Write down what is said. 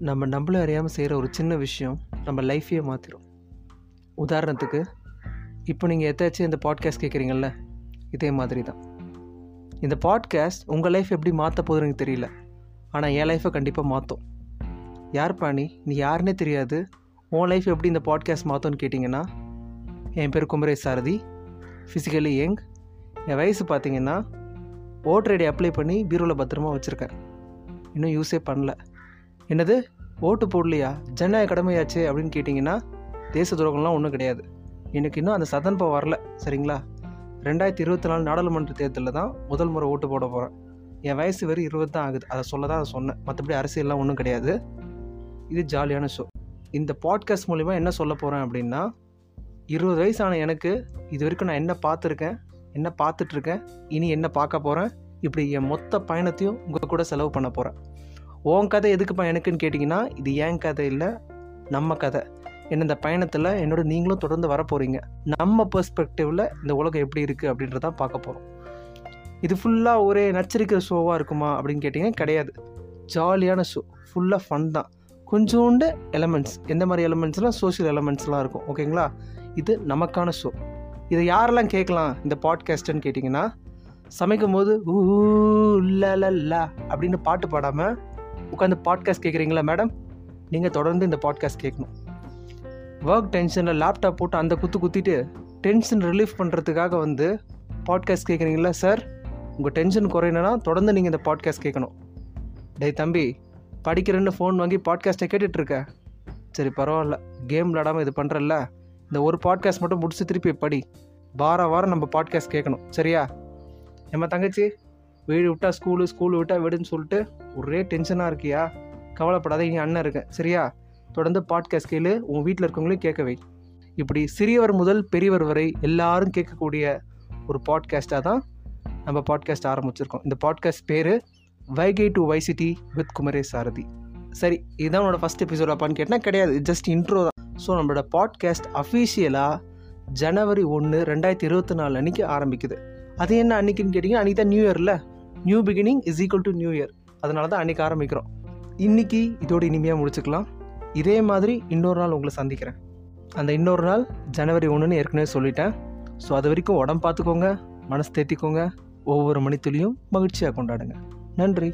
நம்ம நம்மளும் அறியாமல் செய்கிற ஒரு சின்ன விஷயம் நம்ம லைஃப்பையே மாற்றிடும் உதாரணத்துக்கு இப்போ நீங்கள் எத்தாச்சும் இந்த பாட்காஸ்ட் கேட்குறீங்கல்ல இதே மாதிரி தான் இந்த பாட்காஸ்ட் உங்கள் லைஃப் எப்படி மாற்ற போகுதுன்னு தெரியல. ஆனால் என் லைஃப்பை கண்டிப்பாக மாற்றும் யார் பாணி? நீ யாருன்னே தெரியாது. உன் லைஃப் எப்படி இந்த பாட்காஸ்ட் மாற்றோன்னு கேட்டிங்கன்னா என் பேர் குமரேஷ் சாரதி. ஃபிசிக்கலி யங் என் வயசு பார்த்தீங்கன்னா ஓட்டர் ஐடி அப்ளை பண்ணி பீரோவில் பத்திரமா வச்சுருக்கேன். இன்னும் யூஸே பண்ணல. என்னது? ஓட்டு போடலையா? ஜனநாயக கடமையாச்சு அப்படின்னு கேட்டிங்கன்னா தேச துரோகம்லாம் ஒன்றும் கிடையாது. எனக்கு இன்னும் அந்த சதன்பம் வரல சரிங்களா? ரெண்டாயிரத்தி இருபத்தி நாலு நாடாளுமன்ற தேர்தலில் தான் முதல் முறை ஓட்டு போட போகிறேன் என் வயசு வெறும் இருபது தான் ஆகுது. அதை சொல்ல தான் அதை சொன்னேன். மற்றபடி அரசியல்லாம் ஒன்றும் கிடையாது. இது ஜாலியான ஷோ இந்த பாட்காஸ்ட் மூலிமா என்ன சொல்ல போகிறேன் அப்படின்னா இருபது வயசான எனக்கு இது வரைக்கும் நான் என்ன பார்த்துருக்கேன் என்ன பார்த்துட்ருக்கேன் இனி என்ன பார்க்க போகிறேன் இப்படி என் மொத்த பயணத்தையும் உங்கள் கூட செலவு பண்ண போகிறேன் உன் கதை எதுக்குப்பா எனக்குன்னு கேட்டிங்கன்னா இது ஏன் கதை இல்லை? நம்ம கதை. என்ன இந்த பயணத்தில் என்னோட நீங்களும் தொடர்ந்து வர போகிறீங்க நம்ம பெர்ஸ்பெக்டிவில் இந்த உலகம் எப்படி இருக்குது அப்படின்றதான் பார்க்க போகிறோம் இது ஃபுல்லாக ஒரே நச்சரிக்கிற ஷோவாக இருக்குமா அப்படின்னு கேட்டிங்கன்னா கிடையாது. ஜாலியான ஷோ ஃபுல்லாக ஃபன் தான். கொஞ்சோண்டு எலமெண்ட்ஸ் எந்த மாதிரி எலமெண்ட்ஸ்லாம் சோஷியல் எலமெண்ட்ஸ்லாம் இருக்கும். ஓகேங்களா இது நமக்கான ஷோ இதை யாரெல்லாம் கேட்கலாம் இந்த பாட்காஸ்ட்டுன்னு கேட்டிங்கன்னா சமைக்கும் போது லா அப்படின்னு பாட்டு பாடாமல் உட்காந்து பாட்காஸ்ட் கேட்குறீங்களா மேடம் நீங்கள் தொடர்ந்து இந்த பாட்காஸ்ட் கேட்கணும். ஒர்க் டென்ஷனில் லேப்டாப் போட்டு அந்த குத்து குத்திட்டு டென்ஷன் ரிலீஃப் பண்ணுறதுக்காக வந்து பாட்காஸ்ட் கேட்குறீங்களா சார் உங்கள் டென்ஷன் குறையணும்னா தொடர்ந்து நீங்கள் இந்த பாட்காஸ்ட் கேட்கணும். டேய் தம்பி படிக்கிறேன்னு ஃபோன் வாங்கி பாட்காஸ்ட்டை கேட்டுட்ருக்க சரி பரவாயில்ல. கேம் விளாடாமல் இது பண்ணுறல்ல இந்த ஒரு பாட்காஸ்ட் மட்டும் முடிச்சு திருப்பி படி. வார வாரம் நம்ம பாட்காஸ்ட் கேட்கணும். சரியா? நம்ம தங்கச்சி? வீடு விட்டால் ஸ்கூலு ஸ்கூல் விட்டால் வீடுன்னு சொல்லிட்டு ஒரே டென்ஷனாக இருக்கியா? கவலைப்படாத இனி அண்ணன் இருக்கேன் சரியா? தொடர்ந்து பாட்காஸ்ட் கேளு உன் வீட்டில் இருக்கவங்களையும் கேட்க வை. இப்படி சிறியவர் முதல் பெரியவர் வரை எல்லாரும் கேட்கக்கூடிய ஒரு பாட்காஸ்ட்டாக தான் நம்ம பாட்காஸ்ட் ஆரம்பிச்சிருக்கோம். இந்த பாட்காஸ்ட் பேர் Vaigai to Vice City with Kumaresh Sarathi. சரி இதுதான் உன்னோட ஃபஸ்ட் எபிசோட் அப்பான்னு கேட்டால் கிடையாது. ஜஸ்ட் இன்ட்ரோ தான். ஸோ நம்மளோட பாட்காஸ்ட் அஃபீஷியலாக ஜனவரி ஒன்று ரெண்டாயிரத்தி இருபத்தி நாலு அன்றைக்கி ஆரம்பிக்குது. அது என்ன அன்றைக்கின்னு கேட்டிங்கன்னா அன்றைக்கி தான் நியூ இயரில் new beginning is equal to new year அதனால தான் அன்றைக்கி ஆரம்பிக்கிறோம். இன்றைக்கி இதோடு இனிமையாக முடிச்சுக்கலாம். இதே மாதிரி இன்னொரு நாள் உங்களை சந்திக்கிறேன். அந்த இன்னொரு நாள் ஜனவரி ஒன்றுன்னு ஏற்கனவே சொல்லிட்டேன். ஸோ அது வரைக்கும் உடம்பு பார்த்துக்கோங்க மனசு தேத்திக்கோங்க. ஒவ்வொரு மணித்துளியும் மகிழ்ச்சியாக கொண்டாடுங்க. நன்றி.